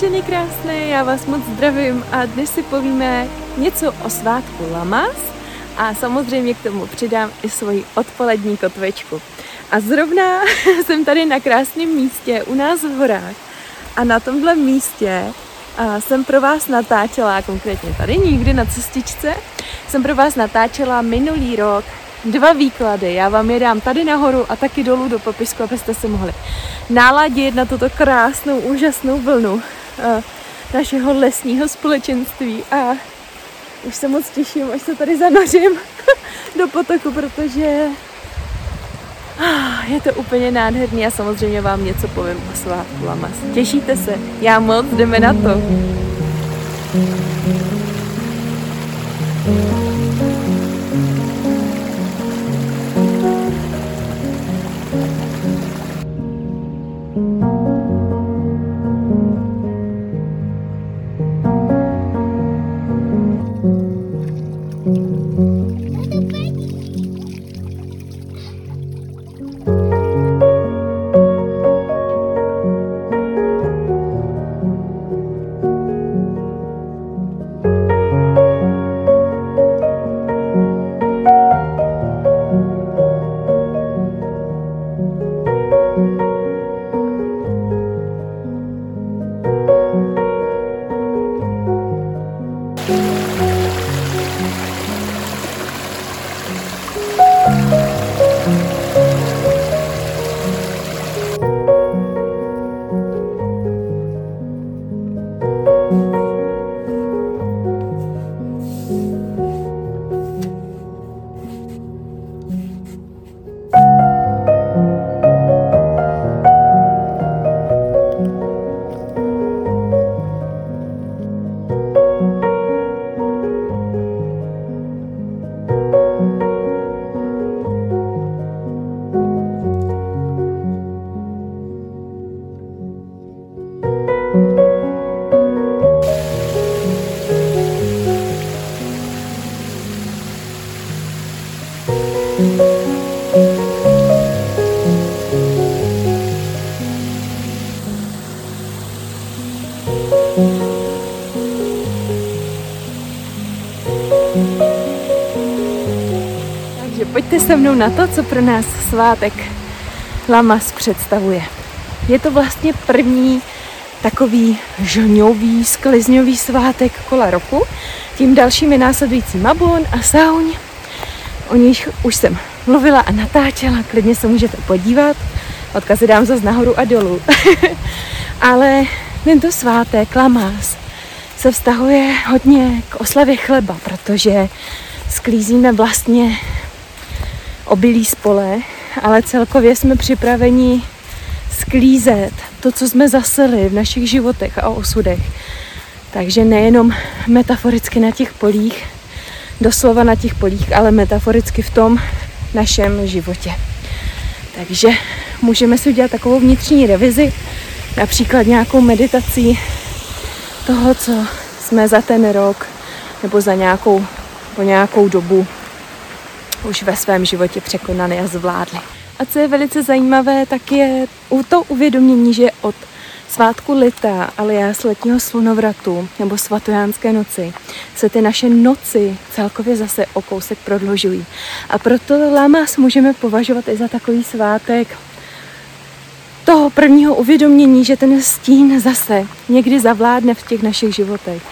Ženy krásné, já vás moc zdravím a dnes si povíme něco o svátku Lamas a samozřejmě k tomu přidám i svoji odpolední kotvečku. A zrovna jsem tady na krásném místě u nás v horách a na tomhle místě jsem pro vás natáčela, konkrétně tady nikdy na cestičce, jsem pro vás natáčela minulý rok dva výklady. Já vám je dám tady nahoru a taky dolů do popisku, abyste se mohli náladit na tuto krásnou, úžasnou vlnu našeho lesního společenství. A už se moc těším, až se tady zanořím do potoku, protože je to úplně nádherný a samozřejmě vám něco povím o svátku Lamas. Těšíte se? Já moc, jdeme na to. Takže mnou na to, co pro nás svátek Lamas představuje. Je to vlastně první takový žňový, sklizňový svátek kola roku. Tím dalším je následující Mabon a Sauň. O nich už jsem mluvila a natáčela, klidně se můžete podívat. Odkazy dám zase nahoru a dolů. Ale tento svátek, Lamas, se vztahuje hodně k oslavě chleba, protože sklízíme vlastně obilí spole, ale celkově jsme připraveni sklízet to, co jsme zaseli v našich životech a osudech. Takže nejenom metaforicky na těch polích, doslova na těch polích, ale metaforicky v tom našem životě. Takže můžeme si udělat takovou vnitřní revizi, například nějakou meditací toho, co jsme za ten rok nebo za nějakou, po nějakou dobu už ve svém životě překonali a zvládli. A co je velice zajímavé, tak je u to uvědomění, že od svátku lita, alias letního slunovratu nebo svatojánské noci, se ty naše noci celkově zase o kousek prodlužují. A proto Lamas můžeme považovat i za takový svátek toho prvního uvědomění, že ten stín zase někdy zavládne v těch našich životech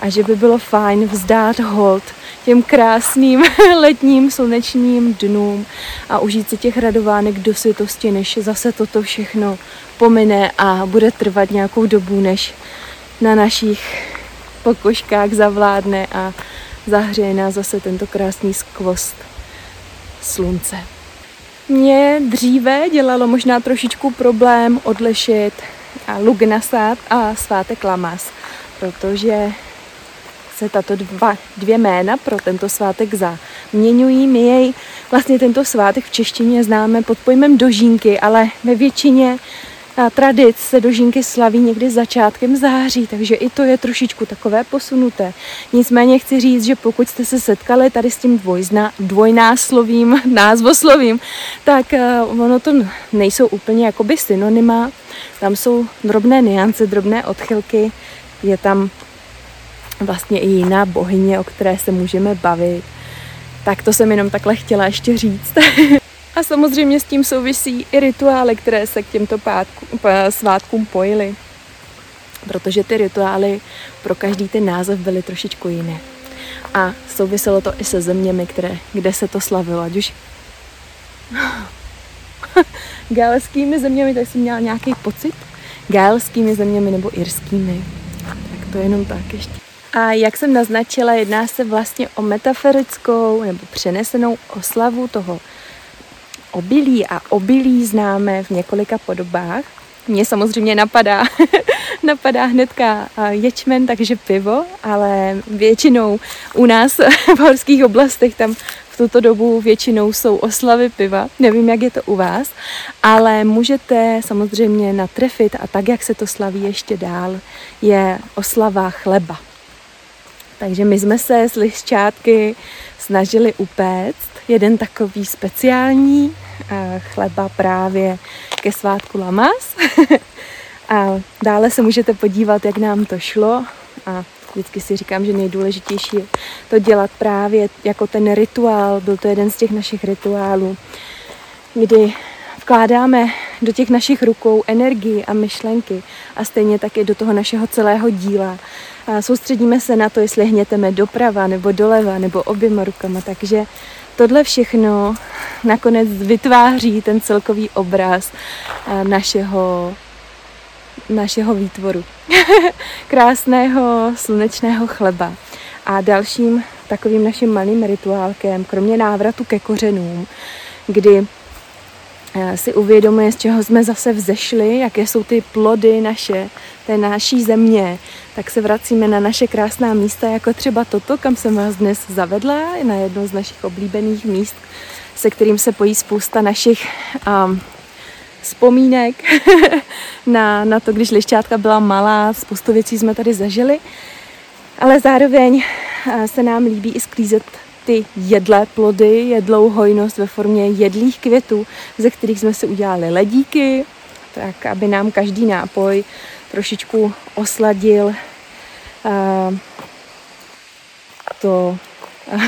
a že by bylo fajn vzdát hold těm krásným letním slunečním dnům a užít si těch radovánek do světosti, než zase toto všechno pomine a bude trvat nějakou dobu, než na našich pokožkách zavládne a zahřeje nás zase tento krásný skvost slunce. Mě dříve dělalo možná trošičku problém odlišit Lugnasát a svátek Lamas, protože se tato dva, dvě jména pro tento svátek zaměňují. My jej vlastně tento svátek v češtině známe pod pojmem dožínky, ale ve většině tradic se dožínky slaví někdy začátkem září, takže i to je trošičku takové posunuté. Nicméně chci říct, že pokud jste se setkali tady s tím dvojzna, dvojnáslovím, názvoslovím, tak uh, ono to nejsou úplně jakoby synonyma, tam jsou drobné niance, drobné odchylky, je tam vlastně i jiná bohyně, o které se můžeme bavit. Tak to jsem jenom takhle chtěla ještě říct. A samozřejmě s tím souvisí i rituály, které se k těmto pátku, svátkům pojily. Protože ty rituály pro každý ten název byly trošičku jiné. A souviselo to i se zeměmi, které, kde se to slavilo, ať už gaelskými zeměmi, tak jsem měla nějaký pocit, gaelskými zeměmi nebo irskými. Tak to jenom tak ještě. A jak jsem naznačila, jedná se vlastně o metaforickou nebo přenesenou oslavu toho obilí a obilí známe v několika podobách. Mně samozřejmě napadá, napadá hnedka ječmen, takže pivo, ale většinou u nás v horských oblastech tam v tuto dobu většinou jsou oslavy piva. Nevím, jak je to u vás, ale můžete samozřejmě natrefit a tak, jak se to slaví ještě dál, je oslava chleba. Takže my jsme se s liščátky snažili upéct jeden takový speciální eh, chleba právě ke svátku Lamas. a dále se můžete podívat, jak nám to šlo a vždycky si říkám, že nejdůležitější je to dělat právě jako ten rituál. Byl to jeden z těch našich rituálů, kdy vkládáme do těch našich rukou energii a myšlenky a stejně tak i do toho našeho celého díla. A soustředíme se na to, jestli hněteme doprava nebo doleva nebo oběma rukama, takže tohle všechno nakonec vytváří ten celkový obraz eh, našeho, našeho výtvoru. Krásného slunečného chleba. A dalším takovým naším malým rituálkem, kromě návratu ke kořenům, kdy si uvědomuje, z čeho jsme zase vzešli, jaké jsou ty plody naše, té naší země, tak se vracíme na naše krásná místa, jako třeba toto, kam jsem vás dnes zavedla, na jedno z našich oblíbených míst, se kterým se pojí spousta našich um, vzpomínek na, na to, když lišťátka byla malá, spoustu věcí jsme tady zažili, ale zároveň se nám líbí i sklízet ty jedlé plody, jedlou hojnost ve formě jedlých květů, ze kterých jsme si udělali ledíky, tak aby nám každý nápoj trošičku osladil uh, to,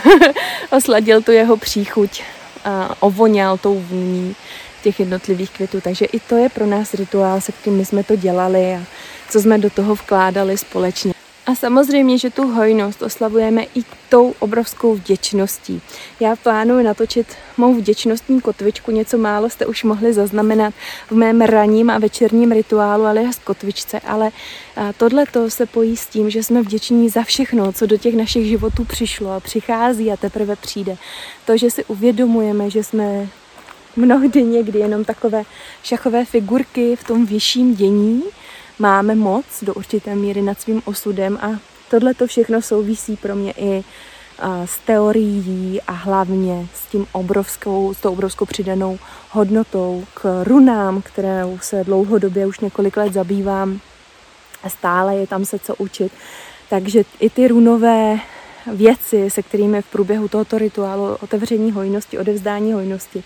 osladil tu jeho příchuť a ovoněl tou vůní těch jednotlivých květů. Takže i to je pro nás rituál, se kterým jsme to dělali a co jsme do toho vkládali společně. A samozřejmě, že tu hojnost oslavujeme i tou obrovskou vděčností. Já plánuji natočit mou vděčnostní kotvičku, něco málo jste už mohli zaznamenat v mém ranním a večerním rituálu, ale z kotvičce, ale tohle to se pojí s tím, že jsme vděční za všechno, co do těch našich životů přišlo a přichází a teprve přijde. To, že si uvědomujeme, že jsme mnohdy někdy jenom takové šachové figurky v tom vyšším dění, máme moc do určité míry nad svým osudem a tohle to všechno souvisí pro mě i s teorií a hlavně s tím obrovskou, s tou obrovskou přidanou hodnotou k runám, kterou se dlouhodobě už několik let zabývám a stále je tam se co učit. Takže i ty runové věci, se kterými v průběhu tohoto rituálu otevření hojnosti, odevzdání hojnosti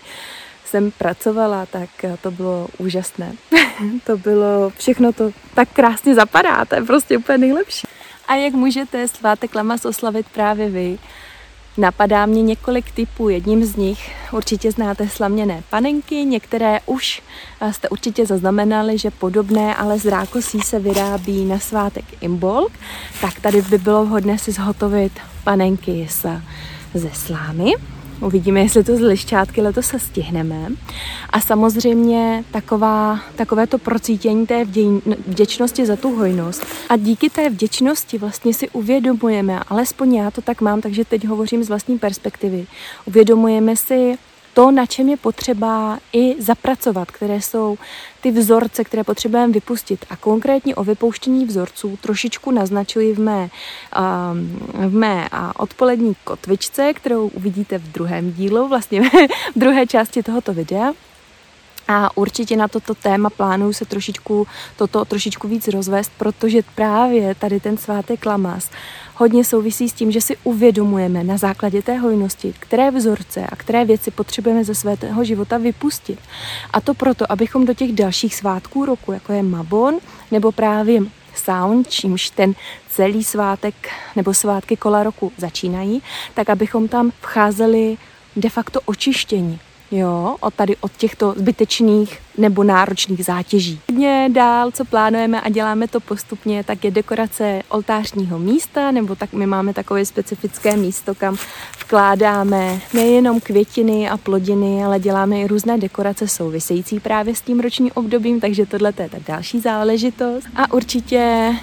jsem pracovala, tak to bylo úžasné. to bylo, všechno to tak krásně zapadá, to je prostě úplně nejlepší. A jak můžete svátek Lamas oslavit právě vy? Napadá mě několik typů. Jedním z nich určitě znáte slaměné panenky, některé už jste určitě zaznamenali, že podobné, ale z rákosí se vyrábí na svátek Imbolg. Tak tady by bylo vhodné si zhotovit panenky ze slámy. Uvidíme, jestli to z lišťátky letos se stihneme. A samozřejmě taková, takové to procítění té vděčnosti za tu hojnost. A díky té vděčnosti vlastně si uvědomujeme, alespoň já to tak mám, takže teď hovořím z vlastní perspektivy, uvědomujeme si to, na čem je potřeba i zapracovat, které jsou ty vzorce, které potřebujeme vypustit. A konkrétně o vypouštění vzorců trošičku naznačuji v mé, um, v mé odpolední kotvičce, kterou uvidíte v druhém dílu, vlastně v druhé části tohoto videa. A určitě na toto téma plánuju se trošičku, toto trošičku víc rozvést, protože právě tady ten svátek Lamas hodně souvisí s tím, že si uvědomujeme na základě té hojnosti, které vzorce a které věci potřebujeme ze svého života vypustit. A to proto, abychom do těch dalších svátků roku, jako je Mabon nebo právě Sound, čímž ten celý svátek nebo svátky kola roku začínají, tak abychom tam vcházeli de facto očištění jo, od tady od těchto zbytečných nebo náročných zátěží. Hodně dál, co plánujeme a děláme to postupně, tak je dekorace oltářního místa, nebo tak my máme takové specifické místo, kam vkládáme nejenom květiny a plodiny, ale děláme i různé dekorace související právě s tím ročním obdobím, takže tohle je tak další záležitost. A určitě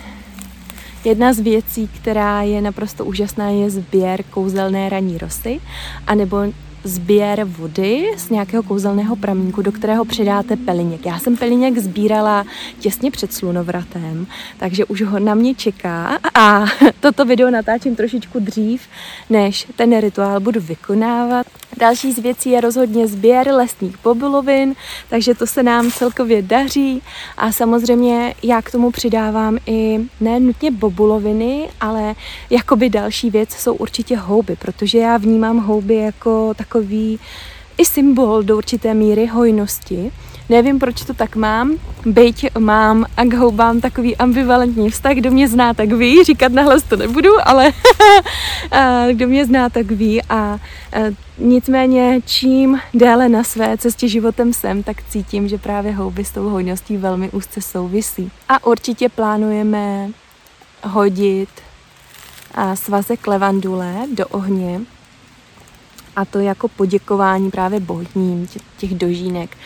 Jedna z věcí, která je naprosto úžasná, je sběr kouzelné ranní rosy, anebo sběr vody z nějakého kouzelného pramínku, do kterého přidáte peliněk. Já jsem peliněk sbírala těsně před slunovratem, takže už ho na mě čeká a toto video natáčím trošičku dřív, než ten rituál budu vykonávat. Další z věcí je rozhodně sběr lesních bobilovin, takže to se nám celkově daří a samozřejmě já k tomu přidávám i ne nutně bobuloviny, ale jakoby další věc jsou určitě houby, protože já vnímám houby jako takový i symbol do určité míry hojnosti. Nevím, proč to tak mám, byť mám a k houbám takový ambivalentní vztah, kdo mě zná, tak ví, říkat nahlas to nebudu, ale kdo mě zná, tak ví a nicméně čím déle na své cestě životem jsem, tak cítím, že právě houby s tou hojností velmi úzce souvisí. A určitě plánujeme hodit svazek levandule do ohně, a to jako poděkování právě bohním těch dožínek.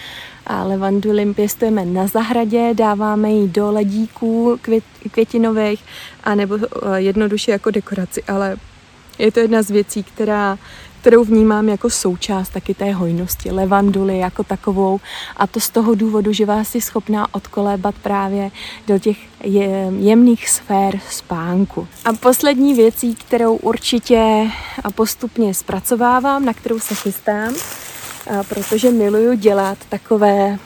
A levandulim pěstujeme na zahradě, dáváme ji do ledíků květ, květinových, anebo eh, jednoduše jako dekoraci, ale je to jedna z věcí, která kterou vnímám jako součást taky té hojnosti, levanduly jako takovou a to z toho důvodu, že vás je schopná odkolébat právě do těch jemných sfér spánku. A poslední věcí, kterou určitě postupně zpracovávám, na kterou se chystám, protože miluju dělat takové,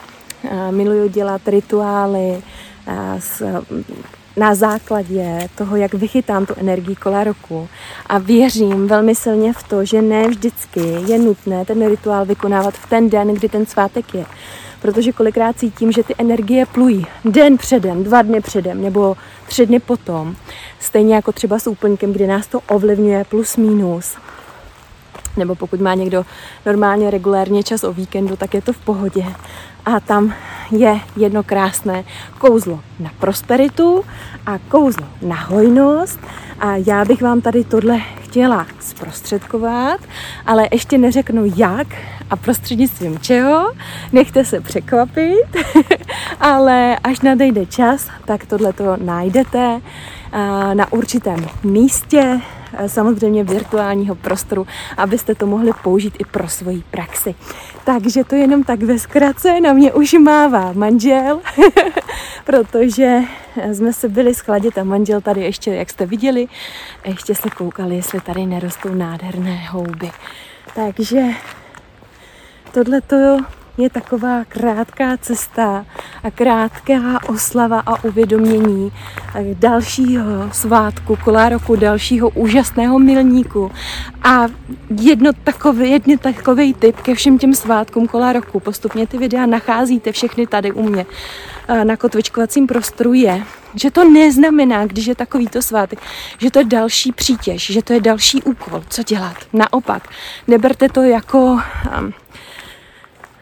miluju dělat rituály s na základě toho, jak vychytám tu energii kola roku a věřím velmi silně v to, že ne vždycky je nutné ten rituál vykonávat v ten den, kdy ten svátek je. Protože kolikrát cítím, že ty energie plují den předem, dva dny předem nebo tři dny potom. Stejně jako třeba s úplňkem, kdy nás to ovlivňuje plus minus. Nebo pokud má někdo normálně regulérně čas o víkendu, tak je to v pohodě. A tam je jedno krásné kouzlo na prosperitu a kouzlo na hojnost. A já bych vám tady tohle chtěla zprostředkovat, ale ještě neřeknu jak a prostřednictvím čeho. Nechte se překvapit, ale až nadejde čas, tak tohle to najdete na určitém místě, samozřejmě virtuálního prostoru, abyste to mohli použít i pro svoji praxi. Takže to jenom tak ve zkratce, na mě už mává manžel, protože jsme se byli schladit a manžel tady ještě, jak jste viděli, ještě se koukali, jestli tady nerostou nádherné houby. Takže tohle to je taková krátká cesta a krátká oslava a uvědomění dalšího svátku, kola roku, dalšího úžasného milníku. A jedno takový, jedno takový tip ke všem těm svátkům kola roku. Postupně ty videa nacházíte všechny tady u mě na kotvičkovacím prostoru je, že to neznamená, když je takovýto svátek, že to je další přítěž, že to je další úkol, co dělat. Naopak, neberte to jako um,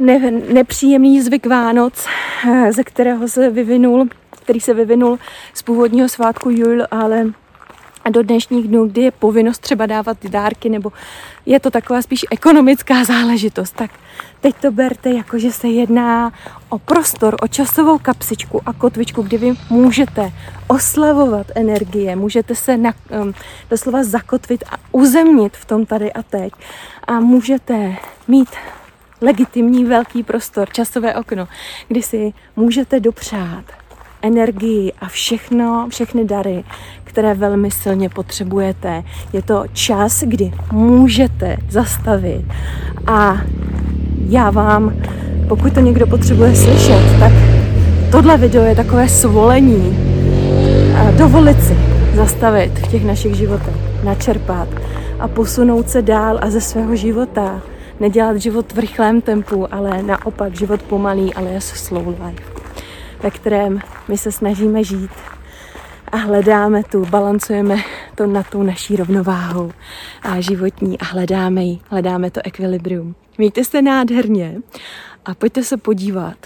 ne, nepříjemný zvyk Vánoc, eh, ze kterého se vyvinul, který se vyvinul z původního svátku Jul, ale do dnešních dnů, kdy je povinnost třeba dávat dárky, nebo je to taková spíš ekonomická záležitost, tak teď to berte jako, že se jedná o prostor, o časovou kapsičku a kotvičku, kdy vy můžete oslavovat energie, můžete se na, um, doslova zakotvit a uzemnit v tom tady a teď a můžete mít legitimní velký prostor, časové okno, kdy si můžete dopřát energii a všechno, všechny dary, které velmi silně potřebujete. Je to čas, kdy můžete zastavit a já vám pokud to někdo potřebuje slyšet, tak tohle video je takové svolení. A dovolit si zastavit v těch našich životech, načerpat a posunout se dál a ze svého života. Nedělat život v rychlém tempu, ale naopak život pomalý, ale je slow life, ve kterém my se snažíme žít a hledáme tu, balancujeme to na tou naší rovnováhou a životní a hledáme ji, hledáme to ekvilibrium. Mějte se nádherně a pojďte se podívat.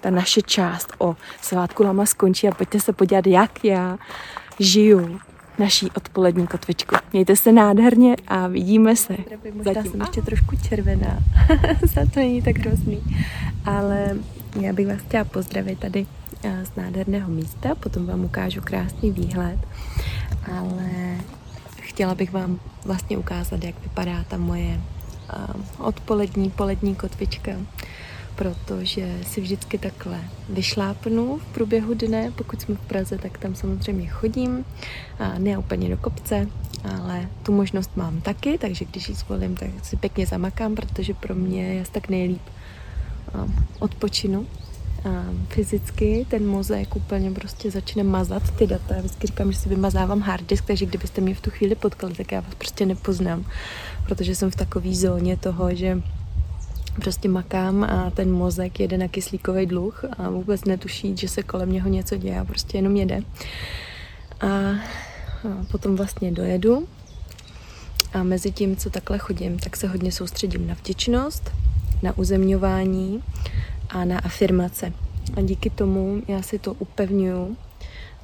Ta naše část o svátku Lama skončí a pojďte se podívat, jak já žiju naší odpolední kotvičku. Mějte se nádherně a vidíme se. Možná jsem ještě trošku červená, za to není tak hrozný. Ale já bych vás chtěla pozdravit tady eh, z nádherného místa, potom vám ukážu krásný výhled, ale chtěla bych vám vlastně ukázat, jak vypadá ta moje uh, odpolední, polední kotvička protože si vždycky takhle vyšlápnu v průběhu dne. Pokud jsme v Praze, tak tam samozřejmě chodím. A ne úplně do kopce, ale tu možnost mám taky, takže když ji zvolím, tak si pěkně zamakám, protože pro mě je tak nejlíp odpočinu a fyzicky ten mozek úplně prostě začne mazat ty data. Já vždycky říkám, že si vymazávám hard disk, takže kdybyste mě v tu chvíli potkali, tak já vás prostě nepoznám, protože jsem v takové zóně toho, že prostě makám a ten mozek jede na kyslíkový dluh a vůbec netuší, že se kolem něho něco děje prostě jenom jede. A, a potom vlastně dojedu a mezi tím, co takhle chodím, tak se hodně soustředím na vděčnost, na uzemňování a na afirmace. A díky tomu já si to upevňuju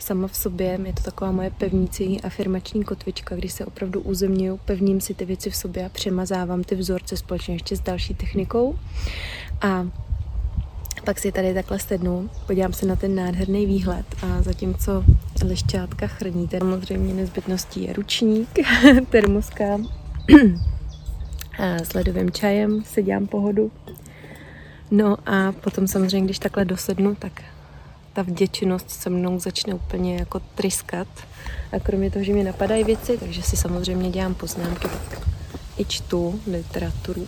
sama v sobě. Je to taková moje pevnící afirmační kotvička, kdy se opravdu uzemňuju, pevním si ty věci v sobě a přemazávám ty vzorce společně ještě s další technikou. A pak si tady takhle sednu, podívám se na ten nádherný výhled a zatímco lešťátka chrníte, samozřejmě nezbytností je ručník, termoska a s ledovým čajem dělám pohodu. No a potom samozřejmě, když takhle dosednu, tak ta vděčnost se mnou začne úplně jako tryskat. A kromě toho, že mi napadají věci, takže si samozřejmě dělám poznámky, tak i čtu literaturu.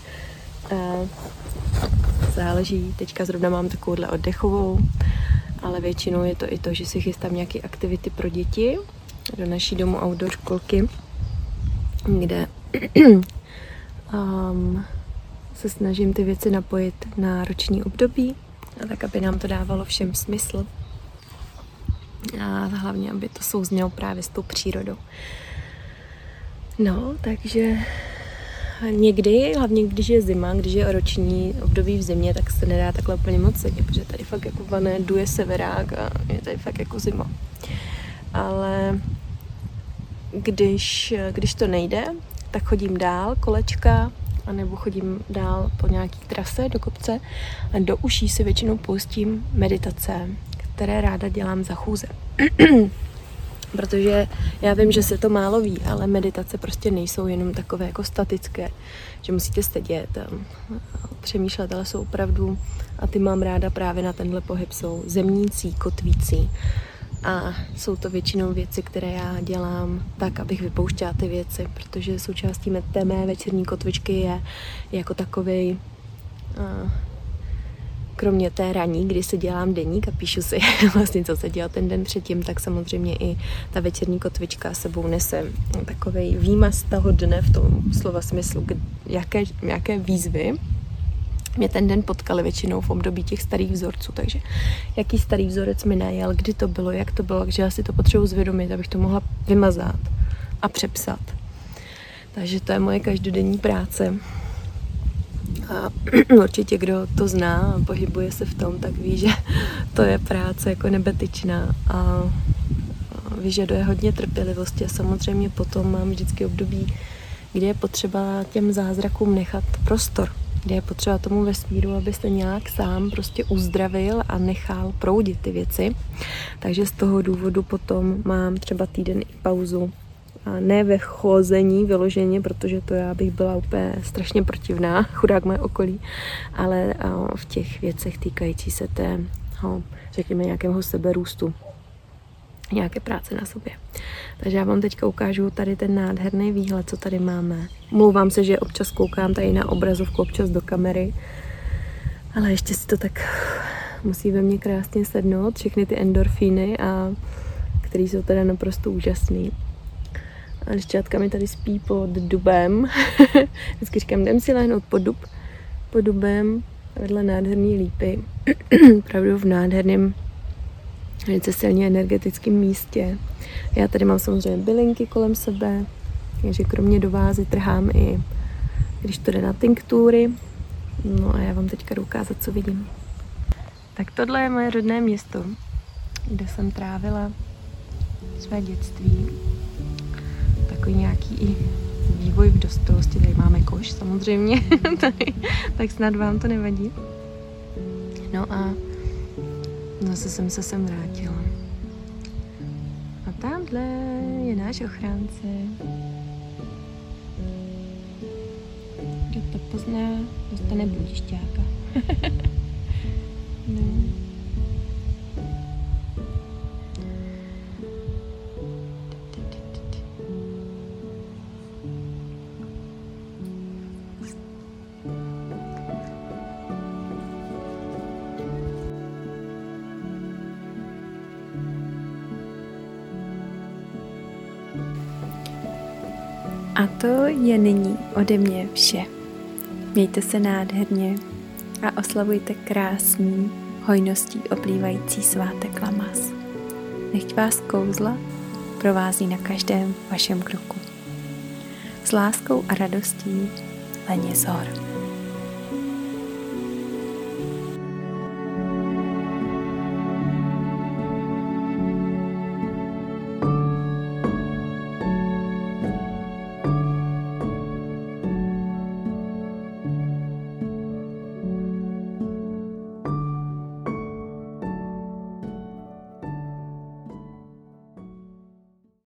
a záleží, teďka zrovna mám takovouhle oddechovou, ale většinou je to i to, že si chystám nějaké aktivity pro děti do naší domu outdoor školky, kde um, se snažím ty věci napojit na roční období, tak, aby nám to dávalo všem smysl. A hlavně, aby to souznělo právě s tou přírodou. No, takže někdy, hlavně když je zima, když je roční období v zimě, tak se nedá takhle úplně moc sedět, protože tady fakt jako vané, duje severák a je tady fakt jako zima. Ale když, když to nejde, tak chodím dál, kolečka, anebo chodím dál po nějaký trase do kopce a do uší si většinou pustím meditace, které ráda dělám za chůze. Protože já vím, že se to málo ví, ale meditace prostě nejsou jenom takové jako statické, že musíte sedět a přemýšlet, ale jsou opravdu, a ty mám ráda právě na tenhle pohyb, jsou zemnící, kotvící. A jsou to většinou věci, které já dělám tak, abych vypouštěla ty věci, protože součástí té mé večerní kotvičky je jako takový kromě té raní, kdy se dělám deník a píšu si vlastně, co se dělal ten den předtím, tak samozřejmě i ta večerní kotvička sebou nese takový výmaz toho dne v tom slova smyslu, jaké, jaké výzvy mě ten den potkali většinou v období těch starých vzorců, takže jaký starý vzorec mi najel, kdy to bylo, jak to bylo, takže já si to potřebuji zvědomit, abych to mohla vymazat a přepsat. Takže to je moje každodenní práce. A určitě, kdo to zná a pohybuje se v tom, tak ví, že to je práce jako nebetyčná a vyžaduje hodně trpělivosti a samozřejmě potom mám vždycky období, kdy je potřeba těm zázrakům nechat prostor kde je potřeba tomu vesmíru, abyste nějak sám prostě uzdravil a nechal proudit ty věci. Takže z toho důvodu potom mám třeba týden i pauzu. A ne ve chození vyloženě, protože to já bych byla úplně strašně protivná, chudák moje okolí, ale v těch věcech týkající se té, řekněme, nějakého seberůstu nějaké práce na sobě. Takže já vám teďka ukážu tady ten nádherný výhled, co tady máme. Mluvám se, že občas koukám tady na obrazovku, občas do kamery, Ale ještě si to tak musí ve mně krásně sednout, všechny ty endorfíny, a které jsou teda naprosto úžasný. A lišťátka mi tady spí pod dubem. Vždycky říkám, jdem si lehnout pod dub, pod dubem, vedle nádherný lípy. Opravdu v nádherném, velice silně energetickém místě. Já tady mám samozřejmě bylinky kolem sebe, takže kromě dovázy trhám i, když to jde na tinktury. No a já vám teďka jdu ukázat, co vidím. Tak tohle je moje rodné město, kde jsem trávila své dětství. Takový nějaký i vývoj v dospělosti. Tady máme koš samozřejmě, tady, tak snad vám to nevadí. No a zase jsem se sem vrátila. A tamhle je náš ochránce. Kdo to pozná, dostane budišťáka. je nyní ode mě vše. Mějte se nádherně a oslavujte krásný, hojností oplývající svátek Lamas. Nechť vás kouzla provází na každém vašem kroku. S láskou a radostí Leně Zor.